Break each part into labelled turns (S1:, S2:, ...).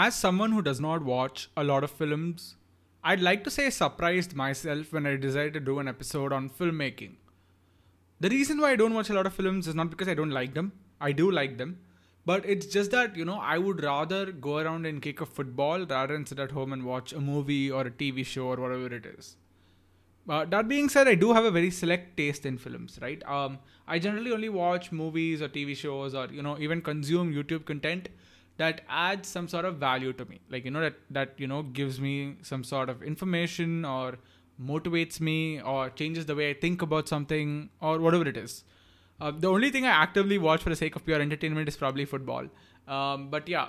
S1: as someone who does not watch a lot of films, I'd like to say surprised myself when I decided to do an episode on filmmaking. The reason why I don't watch a lot of films is not because I don't like them. I do like them. But it's just that, you know, I would rather go around and kick a football rather than sit at home and watch a movie or a TV show or whatever it is. Uh, that being said, I do have a very select taste in films, right? Um, I generally only watch movies or TV shows or, you know, even consume YouTube content that adds some sort of value to me. Like you know that that you know gives me some sort of information or motivates me or changes the way i think about something or whatever it is. Uh, the only thing i actively watch for the sake of pure entertainment is probably football. Um, but yeah.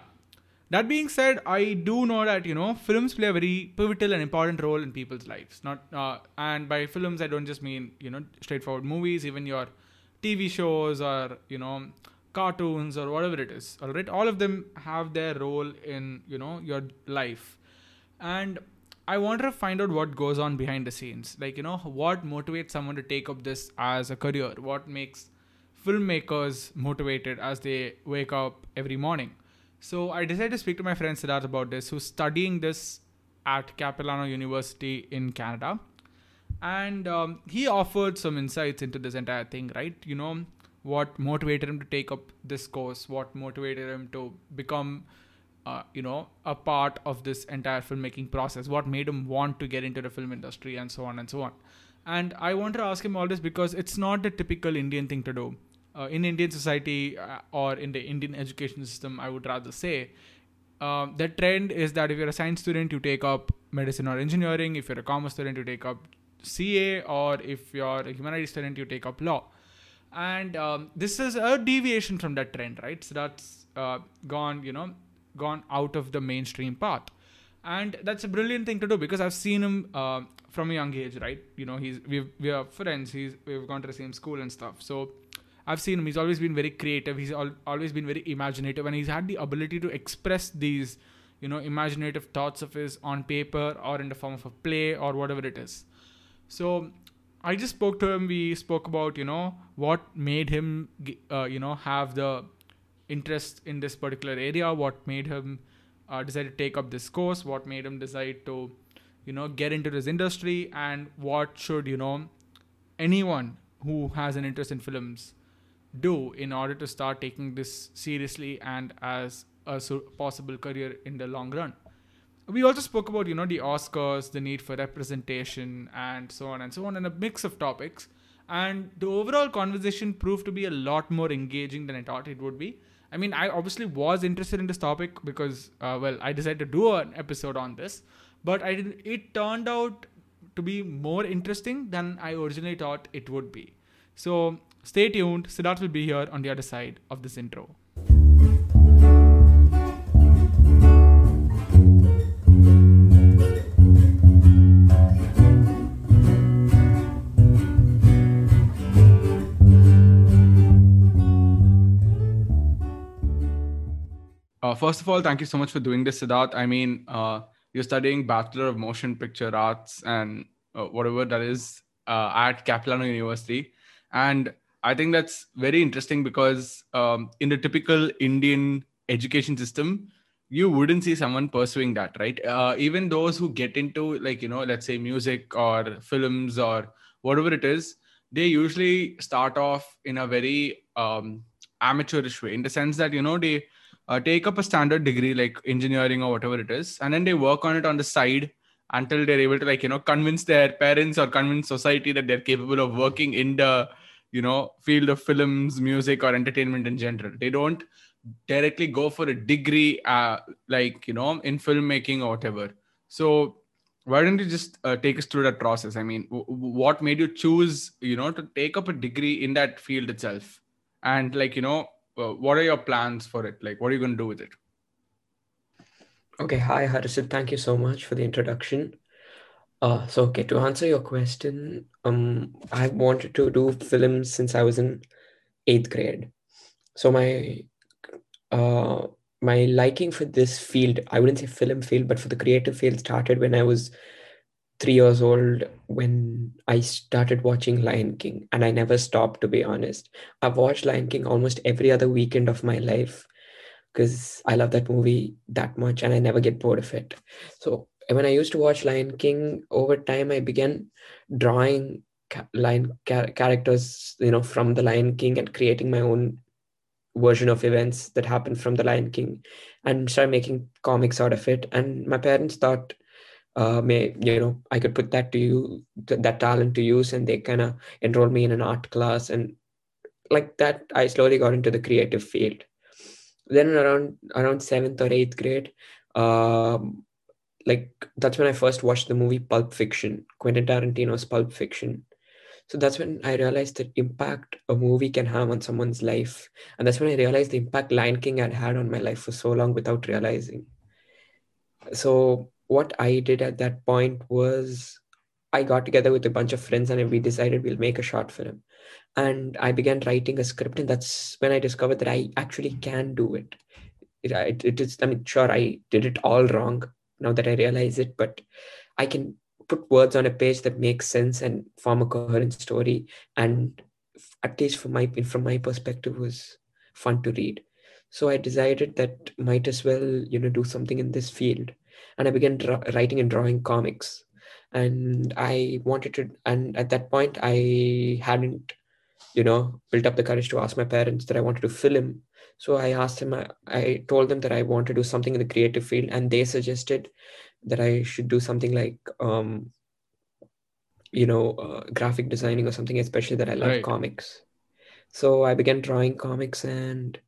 S1: That being said i do know that you know films play a very pivotal and important role in people's lives. Not uh, and by films i don't just mean you know straightforward movies even your tv shows or you know cartoons or whatever it is all right? All of them have their role in you know your life. And i wanted to find out what goes on behind the scenes. Like you know what motivates someone to take up this as a career? What makes filmmakers motivated as they wake up every morning? So i decided to speak to my friend siddharth about this who's studying this at capilano university in canada. And um, he offered some insights into this entire thing right? You know what motivated him to take up this course what motivated him to become uh, you know a part of this entire filmmaking process what made him want to get into the film industry and so on and so on. And i want to ask him all this because it's not the typical indian thing to do. Uh, in indian society uh, or in the indian education system i would rather say uh, the trend is that if you're a science student you take up medicine or engineering. If you're a commerce student you take up ca or if you're a humanities student you take up law and um, this is a deviation from that trend right? So that's uh, gone you know gone out of the mainstream path. And that's a brilliant thing to do because i've seen him uh, from a young age right? You know he's we've we are friends. He's we've gone to the same school and stuff. So i've seen him. He's always been very creative. He's al- always been very imaginative. And he's had the ability to express these you know imaginative thoughts of his on paper or in the form of a play or whatever it is. So I just spoke to him. We spoke about you know what made him uh, you know have the interest in this particular area. What made him uh, decide to take up this course? What made him decide to you know get into this industry? And what should you know anyone who has an interest in films do in order to start taking this seriously and as a possible career in the long run? We also spoke about you know the oscars the need for representation and so on and so on and a mix of topics. And the overall conversation proved to be a lot more engaging than i thought it would be. I mean i obviously was interested in this topic because uh, well i decided to do an episode on this but i did it turned out to be more interesting than i originally thought it would be. So stay tuned. Siddharth will be here on the other side of this intro Uh, first of all, thank you so much for doing this, Siddharth. I mean, uh, you're studying Bachelor of Motion Picture Arts and uh, whatever that is uh, at Capilano University. And I think that's very interesting because um, in the typical Indian education system, you wouldn't see someone pursuing that, right? Uh, even those who get into, like, you know, let's say music or films or whatever it is, they usually start off in a very um, amateurish way in the sense that, you know, they uh, take up a standard degree like engineering or whatever it is and then they work on it on the side until they're able to like you know convince their parents or convince society that they're capable of working in the you know field of films music or entertainment in general. They don't directly go for a degree uh, like you know in filmmaking or whatever. So why don't you just uh, take us through that process? I mean w- what made you choose you know to take up a degree in that field itself? And like you know uh, what are your plans for it? Like, what are you going to do with it?
S2: Okay, hi Harrison. Thank you so much for the introduction. Uh, so okay, to answer your question, um, I wanted to do films since I was in eighth grade. So my uh, my liking for this field, I wouldn't say film field, but for the creative field started when I was three years old when I started watching Lion King, and I never stopped, to be honest. I've watched Lion King almost every other weekend of my life. because I love that movie that much and I never get bored of it. So when I used to watch Lion King, over time I began drawing ca- lion characters, you know, from the Lion King and creating my own version of events that happened from the Lion King, and started making comics out of it. And my parents thought, uh, may you know, I could put that to you, th- that talent to use, and they kind of enrolled me in an art class, and like that, I slowly got into the creative field. Then around around seventh or eighth grade, um, like that's when I first watched the movie Pulp Fiction, Quentin Tarantino's Pulp Fiction. So that's when I realized the impact a movie can have on someone's life. And that's when I realized the impact Lion King had had on my life for so long without realizing. So what I did at that point was I got together with a bunch of friends and we decided we'll make a short film. And I began writing a script, and that's when I discovered that I actually can do it. It, it, it is, I mean, sure, I did it all wrong now that I realize it, but I can put words on a page that makes sense and form a coherent story. And at least from my from my perspective, was fun to read. So I decided that might as well, you know, do something in this field, and I began dra- writing and drawing comics. And I wanted to, and at that point, I hadn't, you know, built up the courage to ask my parents that I wanted to film. So I asked them, I, I told them that I want to do something in the creative field, and they suggested that I should do something like, um, you know, uh, graphic designing or something, especially that I love
S1: Right.
S2: comics. So I began drawing comics, and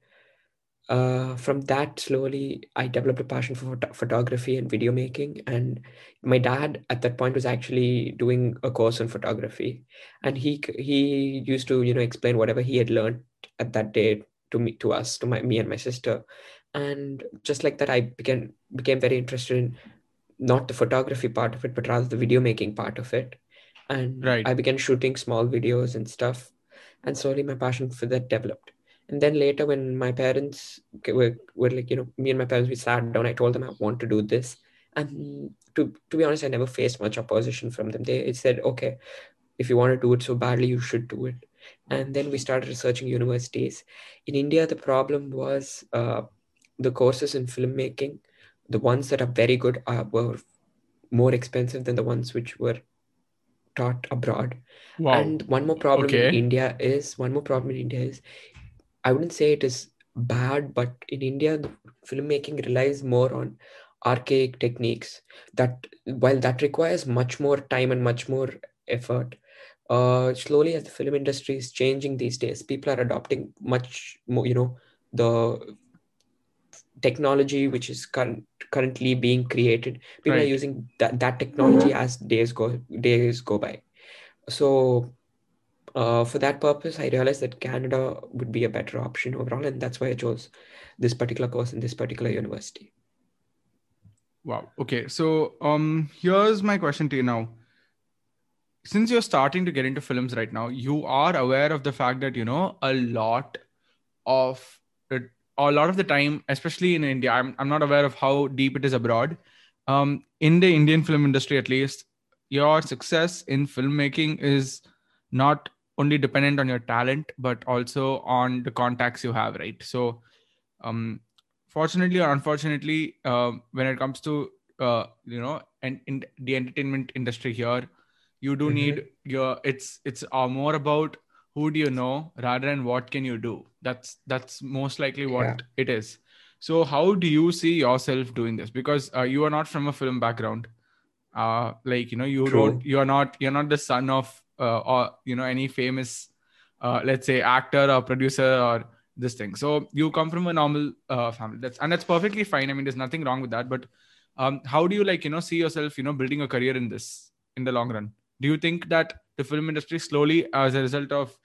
S2: uh, from that, slowly, I developed a passion for phot- photography and video making. And my dad at that point was actually doing a course on photography, and he he used to you know explain whatever he had learned at that day to me to us to my me and my sister, and just like that, I began became very interested in not the photography part of it, but rather the video making part of it. And
S1: Right.
S2: I began shooting small videos and stuff. And slowly my passion for that developed. And then later, when my parents were, were like, you know, me and my parents, we sat down, I told them I want to do this. And to, to be honest, I never faced much opposition from them. They said, okay, if you want to do it so badly, you should do it. And then we started researching universities. In India, the problem was uh, the courses in filmmaking the ones that are very good are, were more expensive than the ones which were taught abroad.
S1: Wow.
S2: And one more problem in India is one more problem in India is I wouldn't say it is bad, but in India, the filmmaking relies more on archaic techniques that while that requires much more time and much more effort uh slowly as the film industry is changing these days people are adopting much more you know the technology which is current, currently being created. People are using that, that technology as days go days go by. So uh, for that purpose i realized that canada would be a better option overall and that's why i chose this particular course in this particular university
S1: Wow. Okay. So, um, here's my question to you now. Since you're starting to get into films right now, you are aware of the fact that you know a lot of it, a lot of the time, especially in India. I'm I'm not aware of how deep it is abroad. Um, in the Indian film industry, at least, your success in filmmaking is not only dependent on your talent, but also on the contacts you have, right? So, um, fortunately or unfortunately, uh, when it comes to uh, you know, and in the entertainment industry here, you do
S2: Mhm.
S1: need your. It's it's uh, more about who do you know rather than what can you do. That's that's most likely what
S2: Yeah.
S1: it is. So, how do you see yourself doing this? Because uh, you are not from a film background. Uh, like you know, you
S2: True.
S1: don't. You are not. You're not the son of or you know any famous, uh, let's say actor or producer or this thing. So you come from a normal uh, family. That's and that's perfectly fine. I mean, there's nothing wrong with that. But um, how do you like you know see yourself you know building a career in this in the long run? Do you think that the film industry slowly, as a result of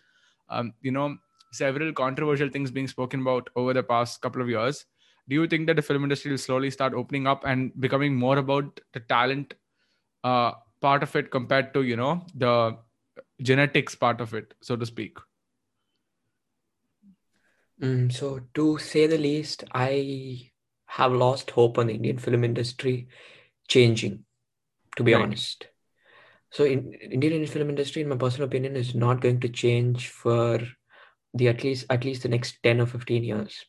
S1: um, you know several controversial things being spoken about over the past couple of years, do you think that the film industry will slowly start opening up and becoming more about the talent uh, part of it compared to you know the genetics part of it, so to speak?
S2: Mm, so to say the least, I have lost hope on the Indian film industry changing, to be
S1: Right.
S2: honest. So in Indian film industry, in my personal opinion, is not going to change for the at least at least the next 10 or 15 years.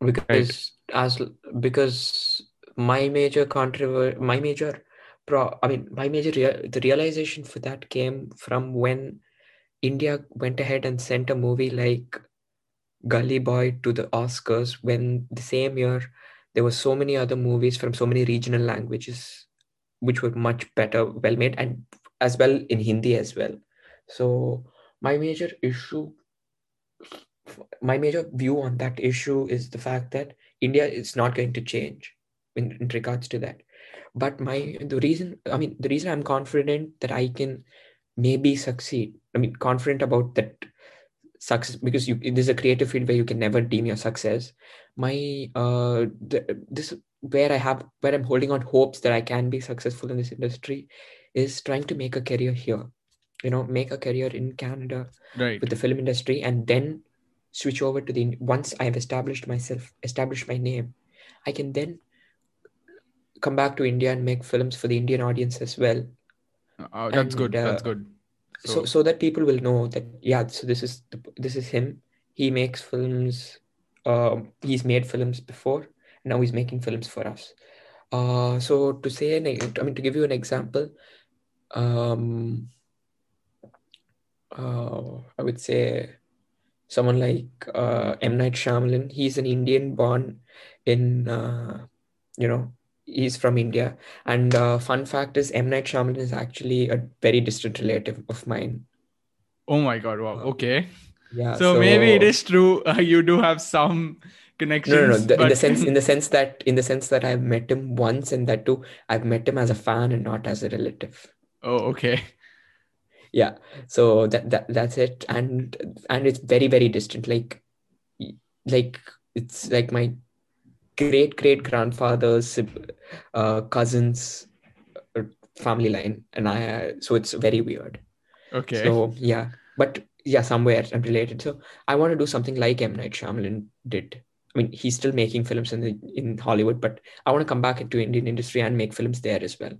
S2: because as because my major controver my major pro I mean my major the realization for that came from when India went ahead and sent a movie like Gully Boy to the Oscars when the same year there were so many other movies from so many regional languages which were much better well made and as well in Hindi as well so my major issue my major view on that issue is the fact that India is not going to change in, in regards to that. But my the reason I mean the reason I'm confident that I can maybe succeed. I mean confident about that success because you there's a creative field where you can never deem your success. My uh the, this where I have where I'm holding on hopes that I can be successful in this industry is trying to make a career here. You know, make a career in Canada
S1: right
S2: with the film industry and then switch over to the once i've established myself established my name i can then come back to india and make films for the indian audience as well
S1: uh, that's good
S2: And,
S1: that's
S2: uh,
S1: good
S2: so so that people will know that yeah so this is the, this is him he makes films um he's made films before now he's making films for us uh so to say an, i mean to give you an example um uh i would say someone like uh, M. Night Shyamalan. He's an Indian born in, uh, you know, he's from India. And uh, fun fact is, M. Night Shyamalan is actually a very distant relative of mine.
S1: oh my god wow
S2: Uh,
S1: okay
S2: Yeah.
S1: so, maybe it is true uh, you do have some connections
S2: No, no, no. The, in the sense, in the sense that, in the sense that I've met him once, and that too, I've met him as a fan and not as a relative.
S1: oh okay
S2: Yeah. So that that that's it, and and it's very very distant. Like, like it's like my great great grandfather's uh, cousins uh, family line. And i so it's very weird.
S1: Okay.
S2: So yeah. But yeah somewhere i'm related so i want to do something like m. Night Shyamalan did. I mean he's still making films in the, in hollywood but i want to come back into indian industry and make films there as well.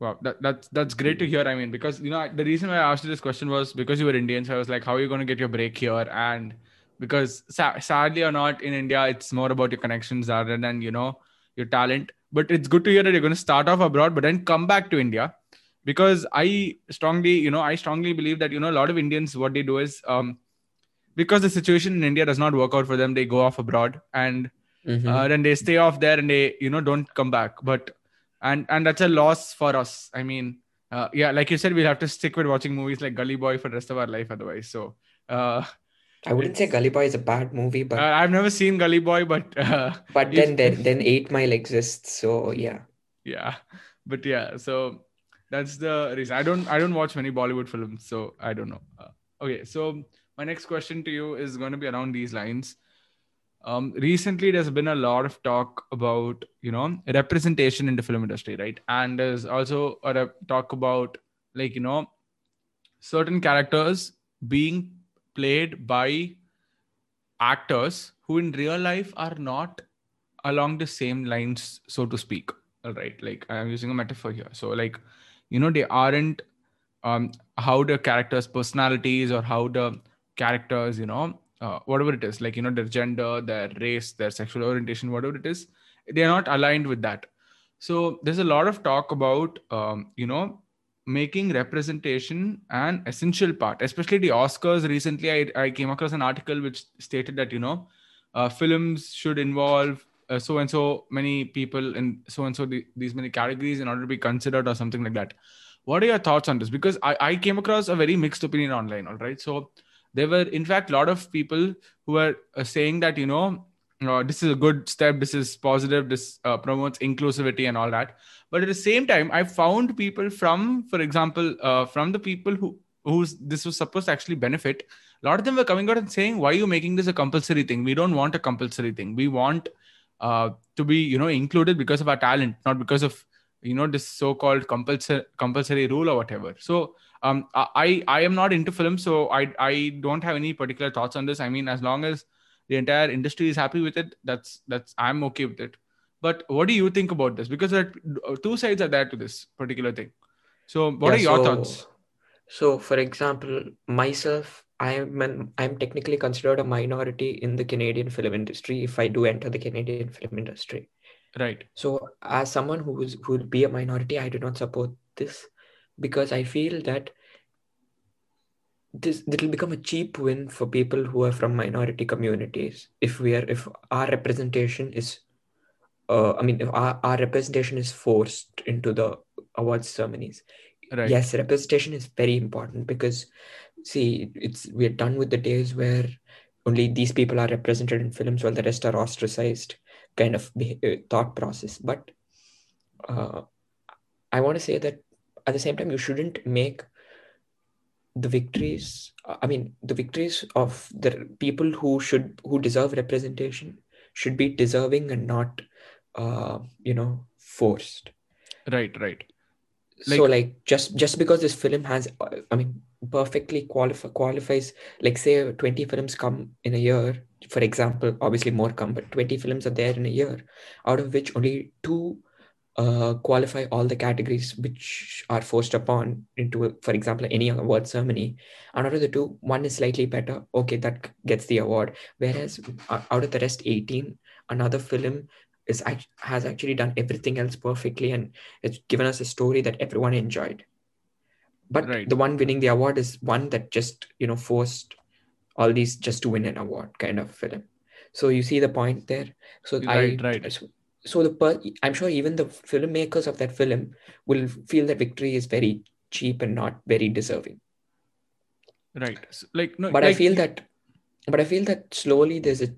S1: Wow, that, that's that's great to hear. I mean, because you know the reason why I asked you this question was because you were Indian. So I was like, how are you going to get your break here? And because sa- sadly or not, in India, it's more about your connections rather than you know your talent. But it's good to hear that you're going to start off abroad, but then come back to India, because I strongly, you know, I strongly believe that you know a lot of Indians what they do is um because the situation in India does not work out for them, they go off abroad and
S2: Mhm.
S1: uh, then they stay off there and they you know don't come back but and and that's a loss for us i mean uh, yeah like you said we'll have to stick with watching movies like gully boy for the rest of our life otherwise so uh,
S2: i wouldn't say gully boy is a bad movie but
S1: uh, i've never seen gully boy but uh,
S2: but then then then eight mile exists so yeah.
S1: Yeah but yeah so that's the reason. I don't i don't watch many bollywood films so i don't know. Uh, okay so my next question to you is going to be around these lines. Um recently there's been a lot of talk about you know representation in the film industry right? And there's also a talk about like you know certain characters being played by actors who in real life are not along the same lines so to speak. All right like i'm using a metaphor here. So like you know they aren't um how the characters personalities or how the characters you know uh, whatever it is like you know their gender their race their sexual orientation whatever it is they are not aligned with that. So there's a lot of talk about um, you know making representation an essential part especially the oscars. Recently i, I came across an article which stated that you know uh, films should involve uh, so and so many people in so and so the, these many categories in order to be considered or something like that. What are your thoughts on this? Because i, I came across a very mixed opinion online all right? So there were in fact a lot of people who were uh, saying that you know uh, this is a good step. This is positive. This uh, promotes inclusivity and all that. But at the same time i found people from for example uh, from the people who who's this was supposed to actually benefit a lot of them were coming out and saying why are you making this a compulsory thing? We don't want a compulsory thing. We want uh, to be you know included because of our talent not because of you know this so-called compulsory compulsory rule or whatever. So um i i am not into film so i i don't have any particular thoughts on this. I mean as long as the entire industry is happy with it that's that's i'm okay with it but what do you think about this because there are uh, two sides are there to this particular thing so what
S2: Yeah,
S1: are your
S2: so-
S1: thoughts
S2: So, for example, myself, I'm an, I'm technically considered a minority in the Canadian film industry if I do enter the Canadian film industry.
S1: Right.
S2: So as someone who is who will be a minority, I do not support this because I feel that this it will become a cheap win for people who are from minority communities if we are if our representation is uh, I mean if our, our representation is forced into the awards ceremonies.
S1: Right.
S2: Yes, representation is very important because see it's we're done with the days where only these people are represented in films while the rest are ostracized kind of uh, thought process but uh, i want to say that at the same time you shouldn't make the victories i mean the victories of the people who should who deserve representation should be deserving and not uh, you know forced.
S1: Right right.
S2: Like, so like just just because this film has i mean perfectly qualify qualifies like say 20 films come in a year for example obviously more come but 20 films are there in a year out of which only two uh, qualify all the categories which are forced upon into for example any award ceremony. And out of the two one is slightly better. Okay that gets the award. Whereas uh, out of the rest 18 another film is has actually done everything else perfectly and it's given us a story that everyone enjoyed. But right. the one winning the award is one that just you know forced all these just to win an award kind of film. So you see the point there? So
S1: right,
S2: i
S1: right
S2: so, the per, i'm sure even the filmmakers of that film will feel that victory is very cheap and not very deserving.
S1: Right. So, like no
S2: but
S1: like,
S2: i feel that but i feel that slowly there's a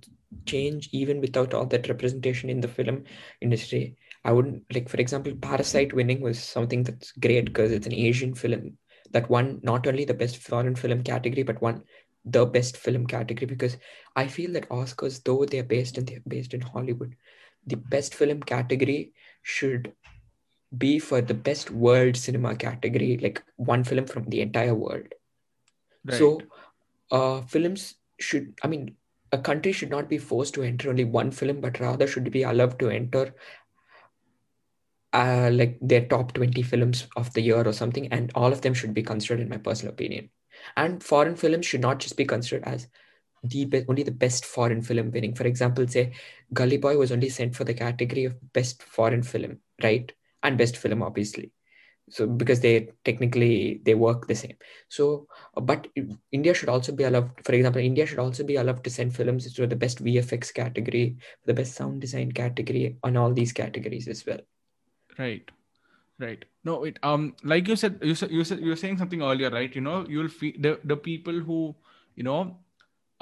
S2: change even without all that representation in the film industry. I wouldn't like for example parasite winning was something that's great because it's an asian film that won not only the best foreign film category but won the best film category because I feel that Oscars, though they're based in they're based in Hollywood, the best film category should be for the best world cinema category, like one film from the entire world. Right. So, uh, films should, I mean, a country should not be forced to enter only one film, but rather should be allowed to enter uh, like their top 20 films of the year or something and all of them should be considered in my personal opinion and foreign films should not just be considered as the be- only the best foreign film winning. For example say gully boy was only sent for the category of best foreign film right? And best film obviously. So because they technically they work the same. So but india should also be allowed for example india should also be allowed to send films to the best vfx category the best sound design category on all these categories as well.
S1: Right. Right. No it um like you said you said you said you were saying something earlier right? You know you'll feel the, the people who you know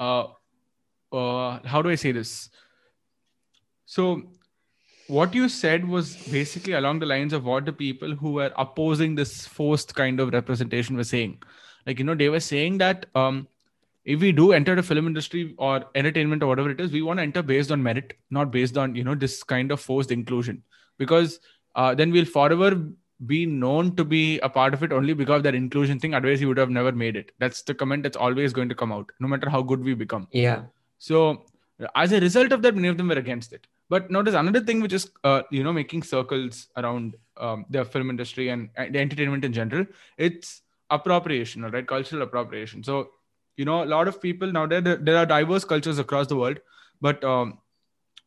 S1: uh uh how do i say this? So what you said was basically along the lines of what the people who were opposing this forced kind of representation were saying. Like you know they were saying that um if we do enter the film industry or entertainment or whatever it is we want to enter based on merit not based on you know this kind of forced inclusion. Because uh, then we'll forever be known to be a part of it only because of that inclusion thing. Otherwise, he would have never made it. That's the comment that's always going to come out, no matter how good we become.
S2: Yeah.
S1: So, as a result of that, many of them were against it. But notice another thing which is, uh, you know, making circles around um, the film industry and uh, the entertainment in general. It's appropriation, right? Cultural appropriation. So, you know, a lot of people now there there are diverse cultures across the world, but um,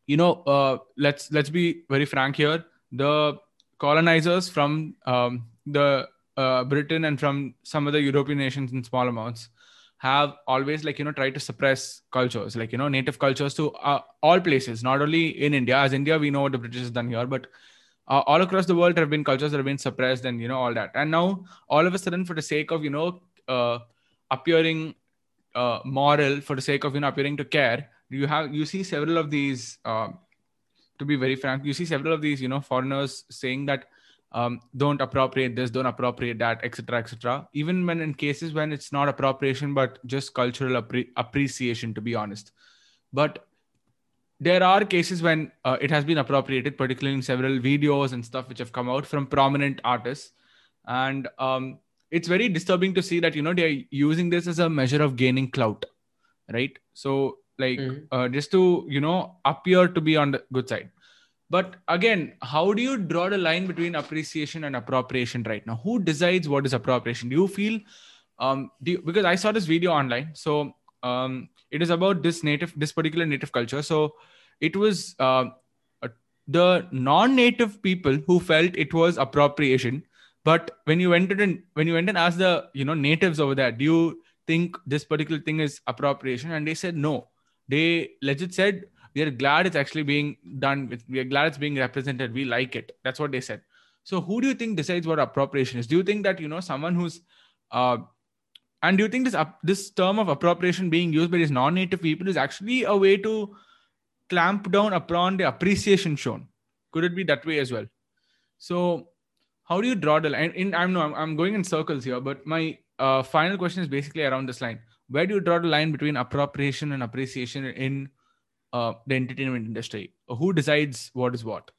S1: you know, uh, let's let's be very frank here the colonizers from um, the uh, Britain and from some other European nations in small amounts have always like you know tried to suppress cultures like you know native cultures to uh, all places not only in india. As india we know what the british has done here but uh, all across the world there have been cultures that have been suppressed and you know all that. And now all of a sudden for the sake of you know uh, appearing uh, moral for the sake of you know appearing to care you have you see several of these uh, to be very frank, you see several of these, you know, foreigners saying that um, don't appropriate this, don't appropriate that, etc., etc. Even when in cases when it's not appropriation but just cultural appre- appreciation, to be honest. But there are cases when uh, it has been appropriated, particularly in several videos and stuff which have come out from prominent artists, and um, it's very disturbing to see that you know they're using this as a measure of gaining clout, right? So like mm. uh, just to you know appear to be on the good side but again how do you draw the line between appreciation and appropriation right now who decides what is appropriation do you feel um, you, because I saw this video online. So um, it is about this native, this particular native culture. So it was uh, the non-native people who felt it was appropriation. But when you went in, when you went and asked the you know natives over there, do you think this particular thing is appropriation? And they said no. They legit said we are glad it's actually being done. With, we are glad it's being represented. We like it. That's what they said. So who do you think decides what appropriation is? Do you think that you know someone who's uh, and do you think this up, this term of appropriation being used by these non-native people is actually a way to clamp down upon the appreciation shown? Could it be that way as well? So, how do you draw the line? In, I'm no, I'm, I'm going in circles here, but my uh, final question is basically around this line. Where do you draw the line between appropriation and appreciation in uh, the entertainment industry? Who decides what is what?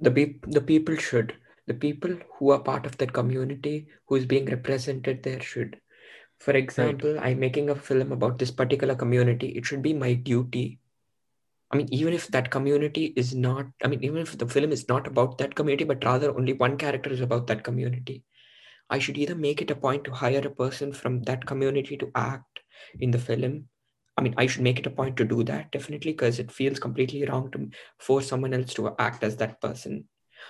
S2: The the people should the people who are part of that community who is being represented there should for example right. i'm making a film about this particular community it should be my duty i mean even if that community is not i mean even if the film is not about that community but rather only one character is about that community i should either make it a point to hire a person from that community to act in the film. I mean i should make it a point to do that definitely because it feels completely wrong to force someone else to act as that person.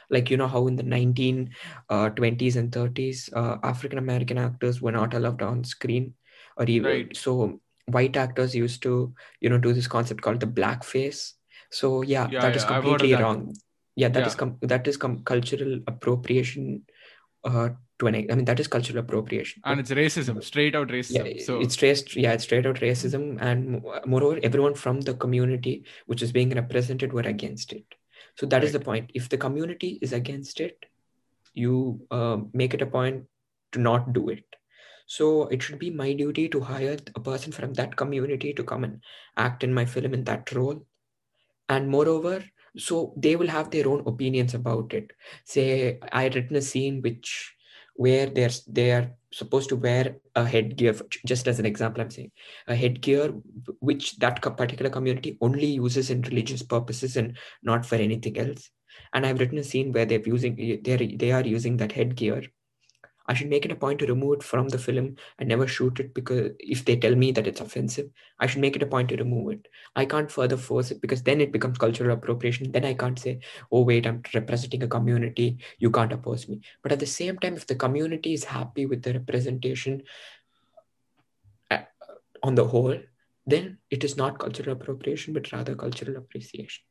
S2: Like you know how in the 1920s uh, and 30s uh, african american actors were not allowed on screen or even right. so white actors used to you know do this concept called the blackface. So yeah, yeah that yeah, is completely wrong. Yeah that yeah. is com- that is com- cultural appropriation uh, to an I mean that is cultural appropriation.
S1: And it's racism, straight out racism.
S2: Yeah,
S1: so
S2: it's straight yeah, it's straight out racism, and moreover, everyone from the community which is being represented were against it. So that right. is the point. If the community is against it, you uh, make it a point to not do it. So it should be my duty to hire a person from that community to come and act in my film in that role. And moreover, so they will have their own opinions about it. Say I had written a scene which where they're they are supposed to wear a headgear just as an example i'm saying a headgear which that particular community only uses in religious purposes and not for anything else. And i've written a scene where they're using they're they are using that headgear I should make it a point to remove it from the film and never shoot it because if they tell me that it's offensive, I should make it a point to remove it. I can't further force it because then it becomes cultural appropriation. Then I can't say, oh, wait, I'm representing a community. You can't oppose me. But at the same time, if the community is happy with the representation uh, on the whole, then it is not cultural appropriation, but rather cultural appreciation.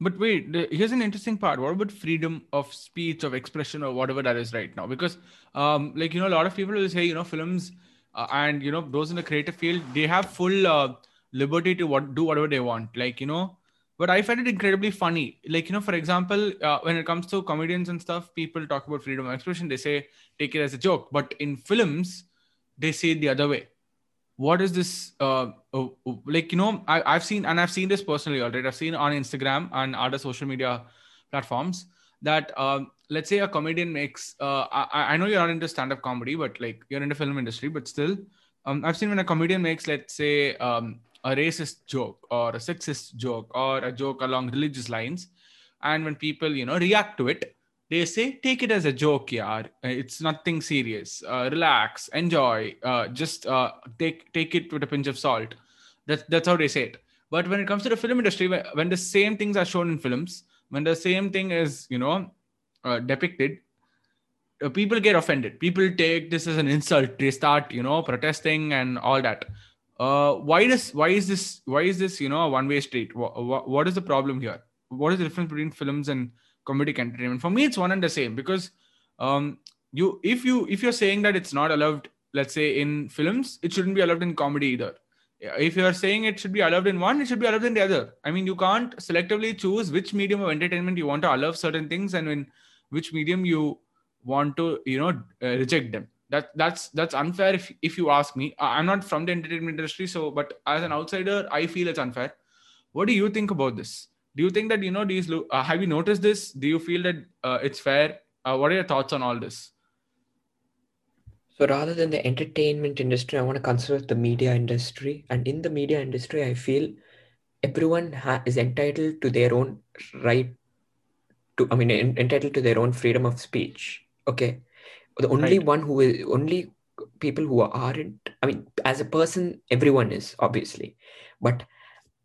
S1: But wait, here's an interesting part. What about freedom of speech, of expression, or whatever that is right now? Because, um, like you know, a lot of people will say, you know, films uh, and you know those in the creative field, they have full uh, liberty to what do whatever they want. Like you know, but I find it incredibly funny. Like you know, for example, uh, when it comes to comedians and stuff, people talk about freedom of expression. They say take it as a joke, but in films, they say it the other way what is this uh, uh, like you know I, i've seen and i've seen this personally already i've seen on instagram and other social media platforms that um, let's say a comedian makes uh, I, I know you're not into stand-up comedy but like you're in the film industry but still um, i've seen when a comedian makes let's say um, a racist joke or a sexist joke or a joke along religious lines and when people you know react to it they say take it as a joke yaar. It's nothing serious. Uh, relax enjoy uh, just uh, take take it with a pinch of salt. That's that's how they say it. But when it comes to the film industry when the same things are shown in films when the same thing is you know uh, depicted uh, people get offended. People take this as an insult. They start you know protesting and all that. Uh, why does why is this why is this you know a one way street what, what is the problem here? What is the difference between films and comedic entertainment. For me it's one and the same because um you if you if you're saying that it's not allowed let's say in films it shouldn't be allowed in comedy either. If you're saying it should be allowed in one it should be allowed in the other. I mean you can't selectively choose which medium of entertainment you want to allow certain things and in which medium you want to you know uh, reject them. That that's that's unfair if, if you ask me. I'm not from the entertainment industry so but as an outsider i feel it's unfair. What do you think about this do you think that you know these uh, have you noticed this? Do you feel that uh, it's fair? Uh, what are your thoughts on all this?
S2: So rather than the entertainment industry i want to consider the media industry. And in the media industry i feel everyone ha- is entitled to their own right to i mean entitled to their own freedom of speech. Okay? The only right. one who is only people who aren't i mean as a person everyone is obviously. But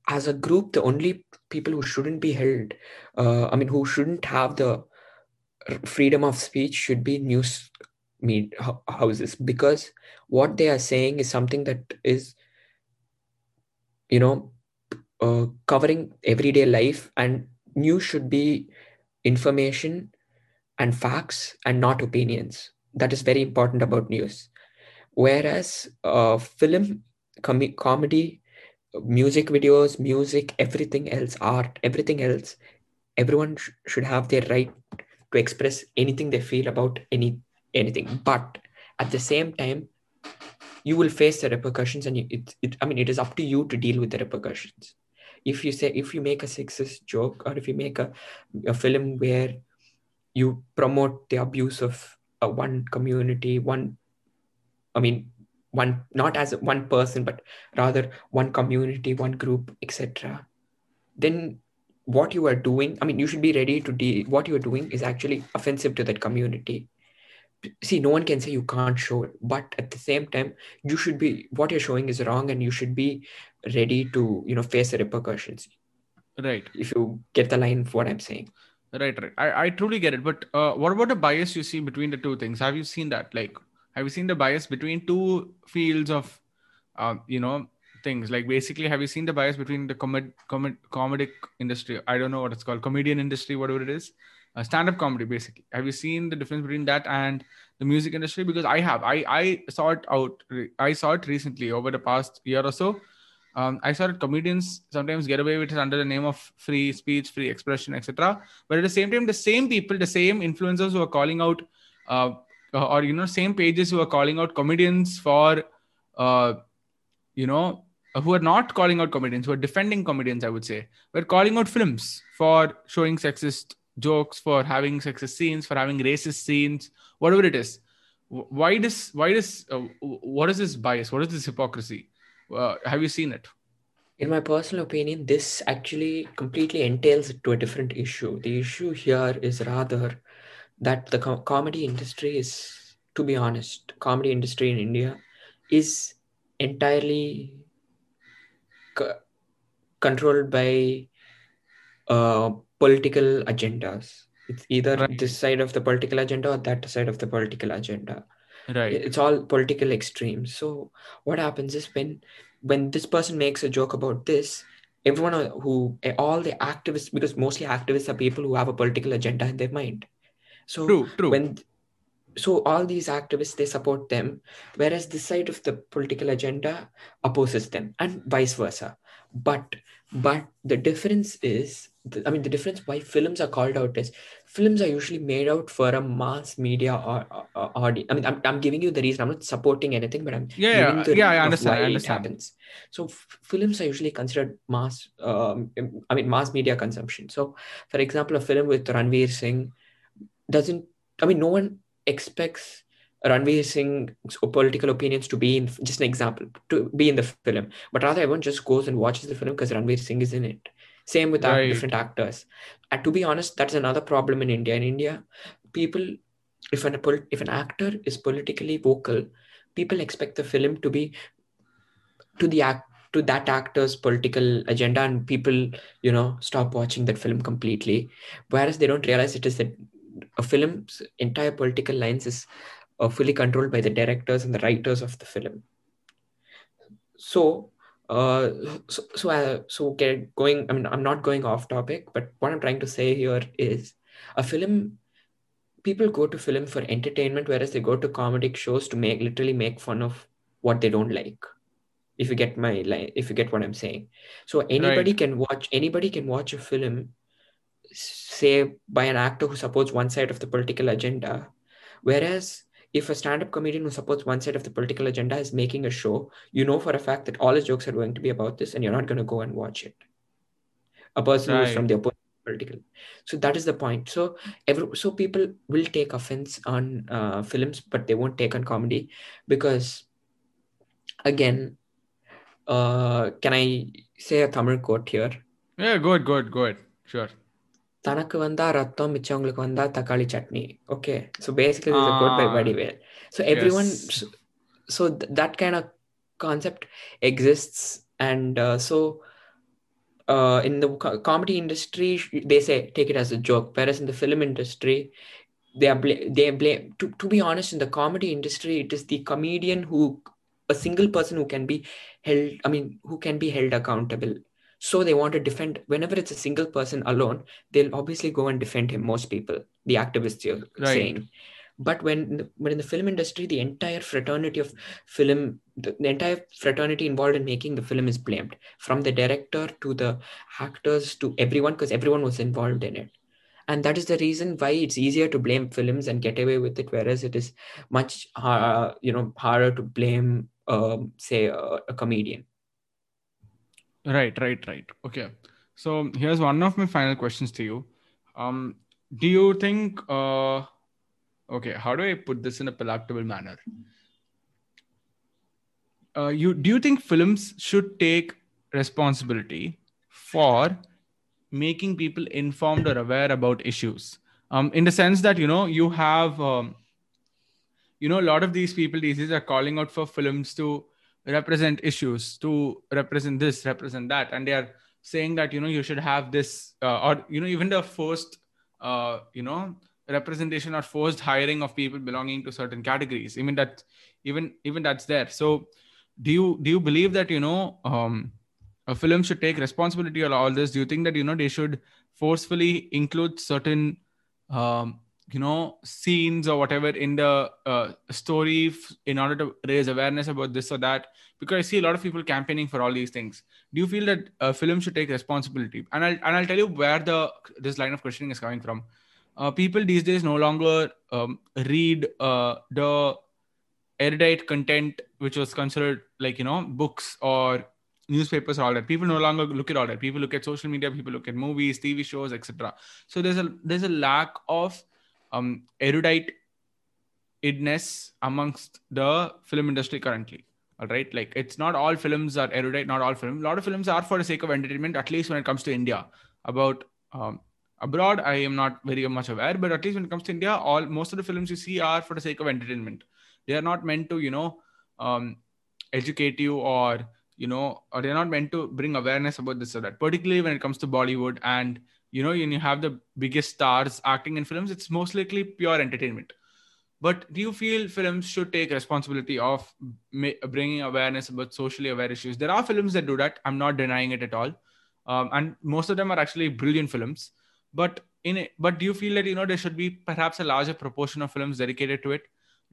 S2: as a group the only people who shouldn't be held uh, i mean who shouldn't have the freedom of speech should be news houses. Because what they are saying is something that is you know uh, covering everyday life and news should be information and facts and not opinions. That is very important about news. Whereas uh, film com- comedy music videos music everything else art everything else. Everyone sh- should have their right to express anything they feel about any anything. But at the same time you will face the repercussions and you, it, it i mean it is up to you to deal with the repercussions. If you say if you make a sexist joke or if you make a, a film where you promote the abuse of uh, one community one i mean one not as one person but rather one community one group etc then what you are doing i mean you should be ready to deal what you are doing is actually offensive to that community. See no one can say you can't show it but at the same time you should be what you're showing is wrong and you should be ready to you know face the repercussions.
S1: Right.
S2: If you get the line of what i'm saying.
S1: Right right. I, I truly get it but uh, what about the bias you see between the two things? Have you seen that? Like have you seen the bias between two fields of uh, you know things? Like basically have you seen the bias between the comed, comed comedic industry? I don't know what it's called. Comedian industry whatever it is. Uh, stand-up comedy basically. Have you seen the difference between that and the music industry? Because i have. I i saw it out i saw it recently over the past year or so. Um, i saw that comedians sometimes get away with it under the name of free speech free expression etc but at the same time the same people the same influencers who are calling out uh, or you know same pages who are calling out comedians for uh, you know who are not calling out comedians who are defending comedians i would say. But calling out films for showing sexist jokes for having sexist scenes for having racist scenes whatever it is. Why does why does uh, what is this bias? What is this hypocrisy? Uh, have you seen it?
S2: In my personal opinion this actually completely entails to a different issue. The issue here is rather that the com- comedy industry is to be honest comedy industry in india is entirely c- controlled by uh, political agendas. It's either
S1: Right.
S2: this side of the political agenda or that side of the political agenda.
S1: right
S2: It's all political extremes. So what happens is when when this person makes a joke about this, everyone who all the activists because mostly activists are people who have a political agenda in their mind. So
S1: true true.
S2: when so all these activists they support them whereas this side of the political agenda opposes them and vice versa. But but the difference is i mean the difference why films are called out is films are usually made out for a mass media or, or, audience. I mean I'm, I'm giving you the reason. I'm not supporting anything but i'm
S1: yeah yeah,
S2: the
S1: yeah i understand i understand.
S2: happens. So f- films are usually considered mass um, i mean mass media consumption. So for example a film with ranveer singh doesn't i mean no one expects Ranveer Singh's political opinions to be in just an example to be in the film, but rather everyone just goes and watches the film because Ranveer Singh is in it. Same with
S1: Right.
S2: different actors. And to be honest, that's another problem in India. In India, people, if an if an actor is politically vocal, people expect the film to be to the act to that actor's political agenda, and people you know stop watching that film completely. Whereas they don't realize it is that a film's entire political lines is uh, fully controlled by the directors and the writers of the film. So, uh, so so, uh, so get going. I mean, I'm not going off topic, but what I'm trying to say here is a film. People go to film for entertainment, whereas they go to comedic shows to make literally make fun of what they don't like. If you get my line, if you get what I'm saying, so anybody
S1: Right.
S2: can watch. Anybody can watch a film, say by an actor who supports one side of the political agenda, whereas if a stand-up comedian who supports one side of the political agenda is making a show, you know for a fact that all his jokes are going to be about this, and you're not going to go and watch it. A person who's from the opposite political. So that is the point. So every so people will take offense on uh, films, but they won't take on comedy because again, uh, can I say a Tamil quote here?
S1: yeah good good good sure
S2: தனக்கு வந்தா ரத்தம் மிச்சவங்களுக்கு வந்தா தக்காளி சட்னி okay so basically is a quote by
S1: Ah,
S2: Vadivel so every one
S1: yes
S2: so th- that kind of concept exists and uh, so uh, in the co- comedy industry they say take it as a joke whereas in the film industry they are bla- they blame to, to be honest in the comedy industry it is the comedian who a single person who can be held i mean who can be held accountable so they want to defend whenever it's a single person alone they'll obviously go and defend him most people the activists you're
S1: Right.
S2: saying. But when when in the film industry the entire fraternity of film the, the entire fraternity involved in making the film is blamed from the director to the actors to everyone because everyone was involved in it. And that is the reason why it's easier to blame films and get away with it whereas it is much uh, you know harder to blame um, say a, a comedian
S1: Right, right, right. Okay. So here's one of my final questions to you. Um, do you think uh okay, how do I put this in a palatable manner? Uh you do you think films should take responsibility for making people informed or aware about issues? Um, in the sense that you know you have um, you know a lot of these people these days are calling out for films to represent issues to represent this represent that. And they are saying that you know you should have this uh, or you know even the first uh, you know representation or forced hiring of people belonging to certain categories even that even even that's there. So do you do you believe that you know um, a film should take responsibility on all this? Do you think that you know they should forcefully include certain um, you know scenes or whatever in the uh, story f- in order to raise awareness about this or that because i see a lot of people campaigning for all these things. Do you feel that a film should take responsibility? And i'll and i'll tell you where the this line of questioning is coming from. Uh, people these days no longer um, read uh, the erudite content which was considered like you know books or newspapers or all that. People no longer look at all that. People look at social media people look at movies tv shows etc so there's a there's a lack of um erudite idness amongst the film industry currently all right? Like it's not all films are erudite not all films a lot of films are for the sake of entertainment at least when it comes to india. About um, abroad i am not very much aware but at least when it comes to india all most of the films you see are for the sake of entertainment. They are not meant to you know um, educate you or you know or they're not meant to bring awareness about this or that particularly when it comes to bollywood and you know when you have the biggest stars acting in films it's most likely pure entertainment. But do you feel films should take responsibility of bringing awareness about socially aware issues? There are films that do that. I'm not denying it at all. Um, and most of them are actually brilliant films. But in but do you feel that you know there should be perhaps a larger proportion of films dedicated to it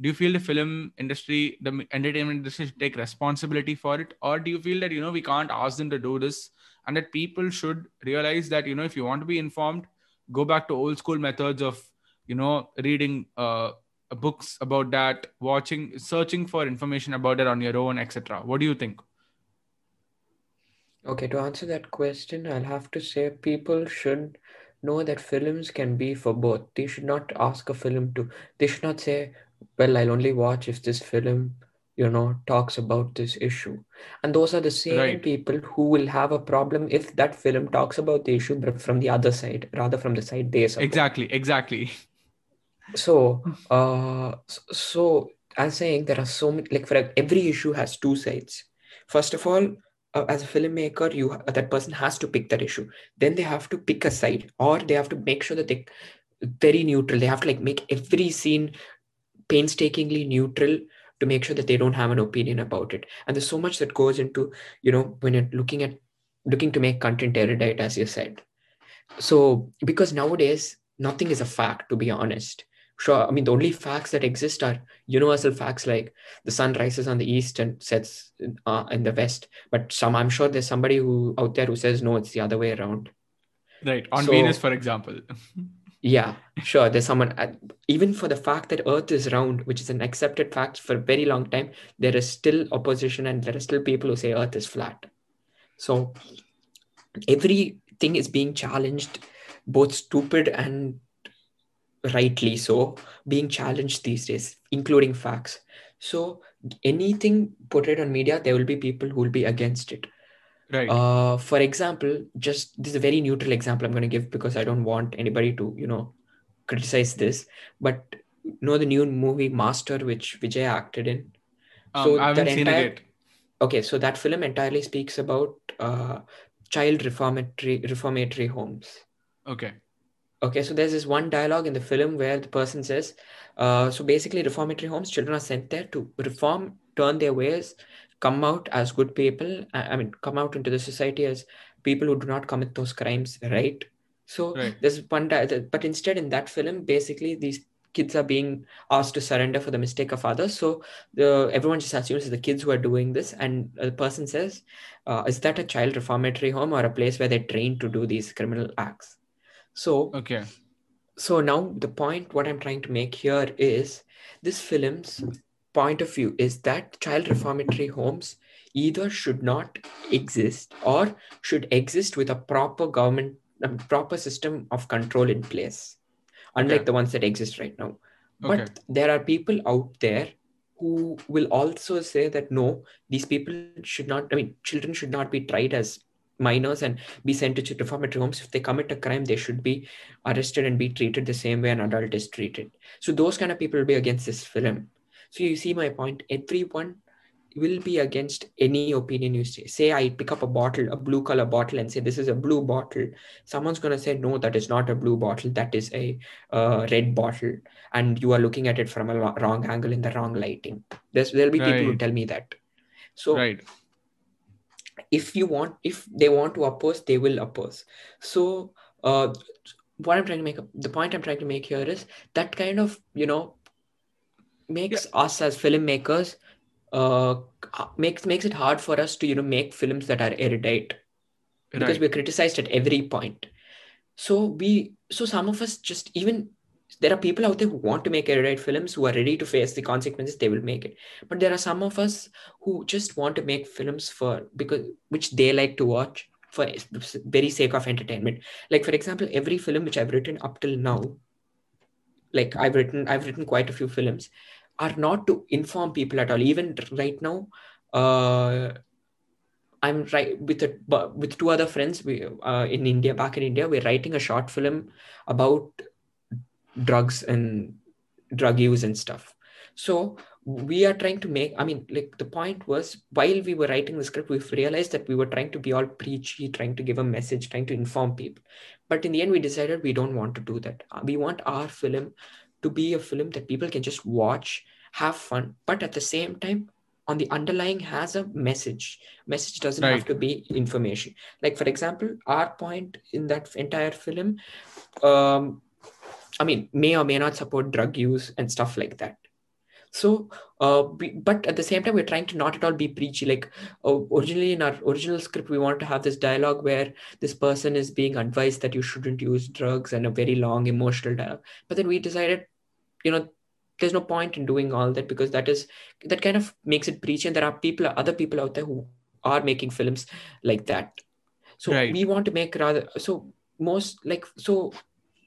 S1: do you feel the film industry the entertainment industry should take responsibility for it? Or do you feel that you know we can't ask them to do this and that people should realize that you know if you want to be informed go back to old school methods of you know reading uh, books about that watching searching for information about it on your own etc what do you think?
S2: Okay, to answer that question, I'll have to say people should know that films can be for both. They should not ask a film to, they should not say, well, I'll only watch if this film, you know, talks about this issue. And those are the same
S1: Right.
S2: people who will have a problem if that film talks about the issue, but from the other side, rather from the side they support.
S1: exactly exactly
S2: So, uh, so I'm saying there are so many, like for every issue has two sides. First of all, uh, as a filmmaker, you that person has to pick that issue. Then they have to pick a side, or they have to make sure that they very neutral. They have to like make every scene painstakingly neutral to make sure that they don't have an opinion about it. And there's so much that goes into, you know, when you're looking at looking to make content erudite, as you said. So because nowadays nothing is a fact, to be honest. Sure, I mean the only facts that exist are universal facts like the sun rises on the east and sets uh, in the west. But some, I'm sure there's somebody who out there who says no, it's the other way around.
S1: right on
S2: So-
S1: venus for example
S2: Yeah, sure. There's someone, uh, even for the fact that Earth is round, which is an accepted fact for a very long time, there is still opposition and there are still people who say Earth is flat. So everything is being challenged, both stupid and rightly so, being challenged these days, including facts. So anything portrayed on media, there will be people who will be against it.
S1: Right
S2: Uh, for example, just this is a very neutral example I'm going to give because I don't want anybody to, you know, criticize this. But know the new movie Master, which Vijay acted in.
S1: Um,
S2: So
S1: I haven't
S2: that
S1: seen
S2: entire-
S1: it yet.
S2: okay, so that film entirely speaks about uh, child reformatory reformatory homes.
S1: Okay.
S2: Okay, so there's this one dialogue in the film where the person says, uh, so basically, reformatory homes, children are sent there to reform, turn their ways, come out as good people. I mean, come out into the society as people who do not commit those crimes, right? So
S1: Right.
S2: there's one, but instead in that film, basically these kids are being asked to surrender for the mistake of others. So the everyone just assumes the kids who are doing this, and the person says, uh, "Is that a child reformatory home or a place where they're trained to do these criminal acts?" So
S1: Okay.
S2: so now the point what i'm trying to make here is this film's point of view is that child reformatory homes either should not exist or should exist with a proper government a proper system of control in place unlike
S1: Okay.
S2: the ones that exist right now but
S1: Okay.
S2: there are people out there who will also say that no these people should not i mean children should not be tried as minors and be sent to reformatory homes if they commit a crime they should be arrested and be treated the same way an adult is treated. So those kind of people will be against this film. So you see my point. Everyone will be against any opinion you say. Say I pick up a bottle, a blue color bottle, and say this is a blue bottle. Someone's gonna say no, that is not a blue bottle. That is a uh, red bottle, and you are looking at it from a lo- wrong angle in the wrong lighting. There's there'll be people who tell me that. So
S1: Right.
S2: if you want if they want to oppose they will oppose so uh what i'm trying to make the point i'm trying to make here is that kind of you know makes us as filmmakers uh makes makes it hard for us to you know make films that are erudite. Because
S1: Right.
S2: we're criticized at every point. So we so some of us just even there are people out there who want to make erudite films who are ready to face the consequences they will make it. But there are some of us who just want to make films for because which they like to watch for very sake of entertainment. Like for example every film which i've written up till now like i've written i've written quite a few films are not to inform people at all. Even right now uh i'm right with a with two other friends we uh, in india back in india we're writing a short film about drugs and drug use and stuff. So we are trying to make i mean like the point was while we were writing the script we've realized that we were trying to be all preachy trying to give a message trying to inform people. But in the end we decided we don't want to do that. Uh, we want our film to be a film that people can just watch have fun but at the same time on the underlying has a message. Message doesn't have to be information. Like for example our point in that entire film um i mean may or may not support drug use and stuff like that. So uh we, but at the same time we're trying to not at all be preachy. Like uh, originally in our original script we want to have this dialogue where this person is being advised that you shouldn't use drugs and a very long emotional dialogue. But then we decided you know there's no point in doing all that because that is that kind of makes it preachy. And there are people other people out there who are making films like that. So
S1: Right.
S2: we want to make rather so most like so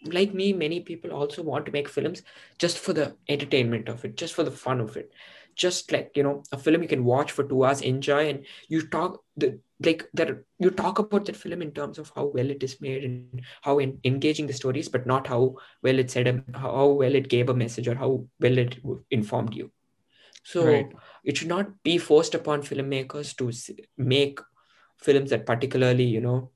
S2: like me many people also want to make films just for the entertainment of it just for the fun of it just like you know a film you can watch for two hours enjoy and you talk the like that you talk about that film in terms of how well it is made and how en- engaging the story is but not how well it said a, how well it gave a message or how well it informed you so
S1: Right.
S2: it should not be forced upon filmmakers to make films that particularly you know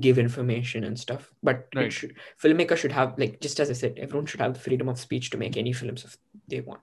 S2: give information and stuff but
S1: Right.
S2: should, filmmakers should have like just as i said everyone should have the freedom of speech to make any films if they want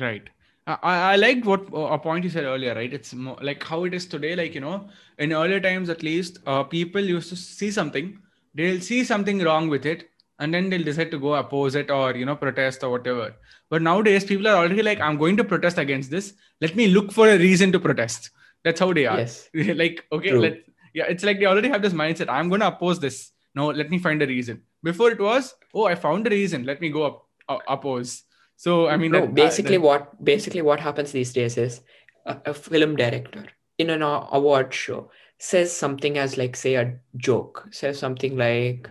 S1: Right. I, I liked what uh, a point you said earlier, right? It's more like how it is today. Like, you know, in earlier times at least, uh, people used to see something, they'll see something wrong with it, and then they'll decide to go oppose it or, you know, protest or whatever. But nowadays, people are already like, I'm going to protest against this. Let me look for a reason to protest. That's how they are.
S2: yes
S1: like, okay,
S2: True.
S1: let yeah, it's like they already have this mindset. I'm going to oppose this. No, let me find a reason. Before it was, oh, I found a reason. Let me go up, uh, oppose. So, I mean,
S2: no
S1: that-
S2: basically
S1: that-
S2: what basically what happens these days is a, a film director in an award show says something as like say a joke says something like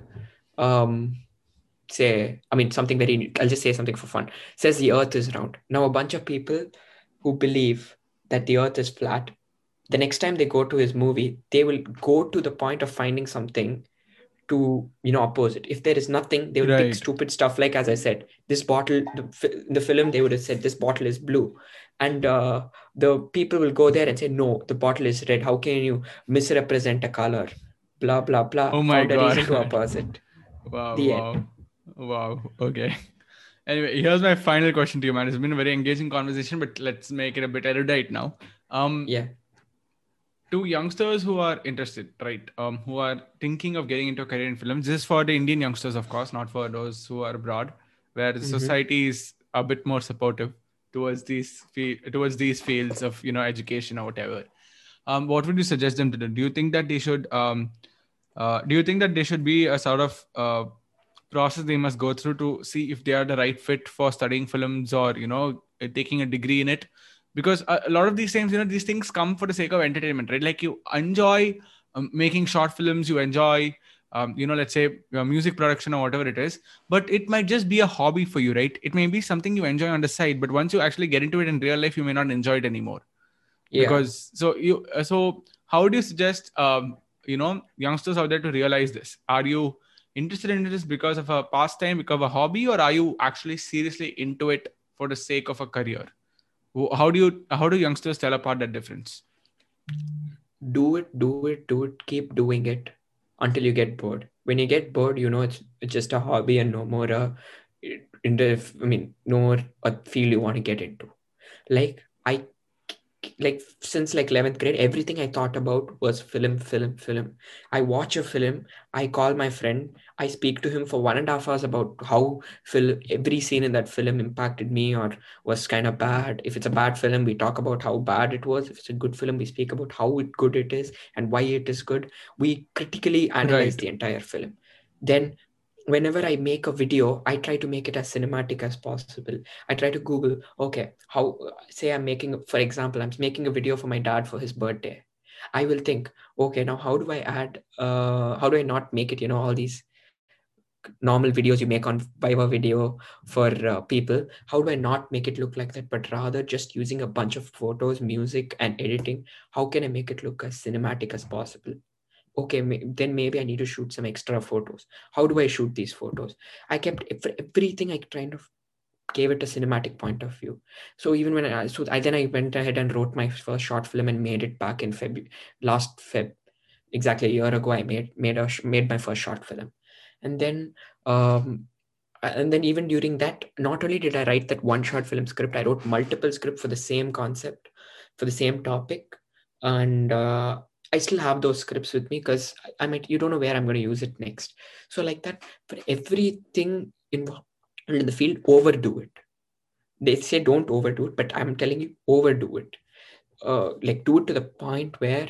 S2: um say i mean something very i'll just say something for fun says the earth is round. Now a bunch of people who believe that the earth is flat the next time they go to his movie they will go to the point of finding something to you know oppose it if there is nothing they would
S1: Right.
S2: pick stupid stuff like as i said this bottle the, the film they would have said this bottle is blue and uh, the people will go there and say no the bottle is red how can you misrepresent a color blah blah blah
S1: Oh my
S2: found a reason to
S1: God.
S2: oppose it
S1: Wow,
S2: The
S1: wow, wow. Okay. Anyway, here's my final question to you, man. It's been a very engaging conversation, but let's make it a bit erudite now. Um,
S2: yeah
S1: to youngsters who are interested, right? Um, who are thinking of getting into a career in films. This is for the Indian youngsters, of course, not for those who are abroad, where the
S2: Mhm.
S1: society is a bit more supportive towards these fe- towards these fields of you know education or whatever. Um, what would you suggest them to do? Do you think that they should? Um, uh, do you think that there should be a sort of uh, process they must go through to see if they are the right fit for studying films or you know taking a degree in it? Because a, a lot of these things you know these things come for the sake of entertainment right? Like you enjoy um, making short films you enjoy um, you know let's say uh, music production or whatever it is but it might just be a hobby for you right? It may be something you enjoy on the side but once you actually get into it in real life you may not enjoy it anymore.
S2: Yeah.
S1: Because so you uh, so how do you suggest um, you know youngsters out there to realize this? Are you interested in this because of a pastime because of a hobby or are you actually seriously into it for the sake of a career how do you how do youngsters tell apart that difference?
S2: Do it do it do it keep doing it until you get bored. When you get bored you know it's, it's just a hobby and no more uh, a in the i mean no more a field you want to get into. Like i like since like 11th grade everything i thought about was film film film. I watch a film i call my friend i speak to him for one and a half hours about how film every scene in that film impacted me or was kind of bad. If it's a bad film we talk about how bad it was. If it's a good film we speak about how it, good it is and why it is good. We critically analyze
S1: Right.
S2: the entire film. Then whenever i make a video i try to make it as cinematic as possible. I try to google okay how say i'm making for example i'm making a video for my dad for his birthday. I will think okay now how do i add uh how do i not make it you know all these normal videos you make on Viva video for uh, people? How do i not make it look like that but rather just using a bunch of photos music and editing? How can i make it look as cinematic as possible okay may- then maybe i need to shoot some extra photos. How do i shoot these photos? I kept ev- everything i kind of gave it a cinematic point of view. So even when i so I, then i went ahead and wrote my first short film and made it back in feb last feb exactly a year ago i made made a made my first short film. And then um and then even during that not only did i write that one short film script i wrote multiple scripts for the same concept for the same topic. And uh, i still have those scripts with me because i might you don't know where i'm going to use it next. So like that for everything involved in the field overdo it. They say don't overdo it but i'm telling you overdo it. Uh, like do it to the point where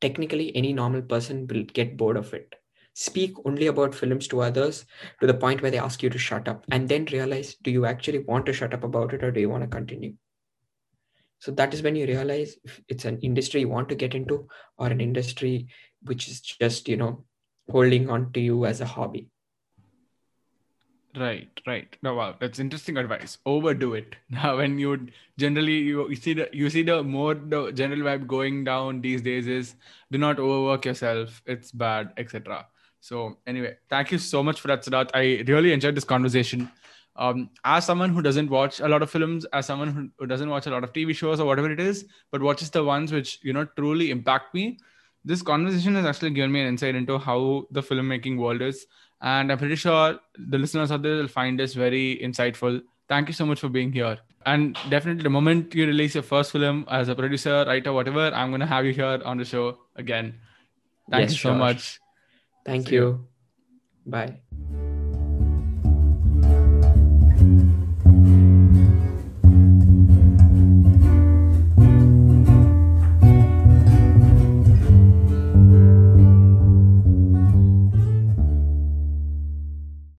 S2: technically any normal person will get bored of it. Speak only about films to others to the point where they ask you to shut up and then realize do you actually want to shut up about it or do you want to continue so that is when you realize it's an industry you want to get into or an industry which is just you know holding on to you as a hobby
S1: Right, right. No, wow, that's interesting advice. Overdo it. Now, when you generally you, you see the you see the more the general vibe going down these days is do not overwork yourself. It's bad, etc. So anyway, thank you so much for that, Siddharth. I really enjoyed this conversation. Um, as someone who doesn't watch a lot of films, as someone who, who doesn't watch a lot of TV shows or whatever it is, but watches the ones which you know truly impact me, this conversation has actually given me an insight into how the filmmaking world is and I'm pretty sure the listeners out there will find this very insightful. Thank you so much for being here. And definitely, the moment you release your first film as a producer, writer, whatever, I'm going to have you here on the show again. Thank
S2: Yes,
S1: you so
S2: sure.
S1: much.
S2: thank
S1: See you.
S2: you bye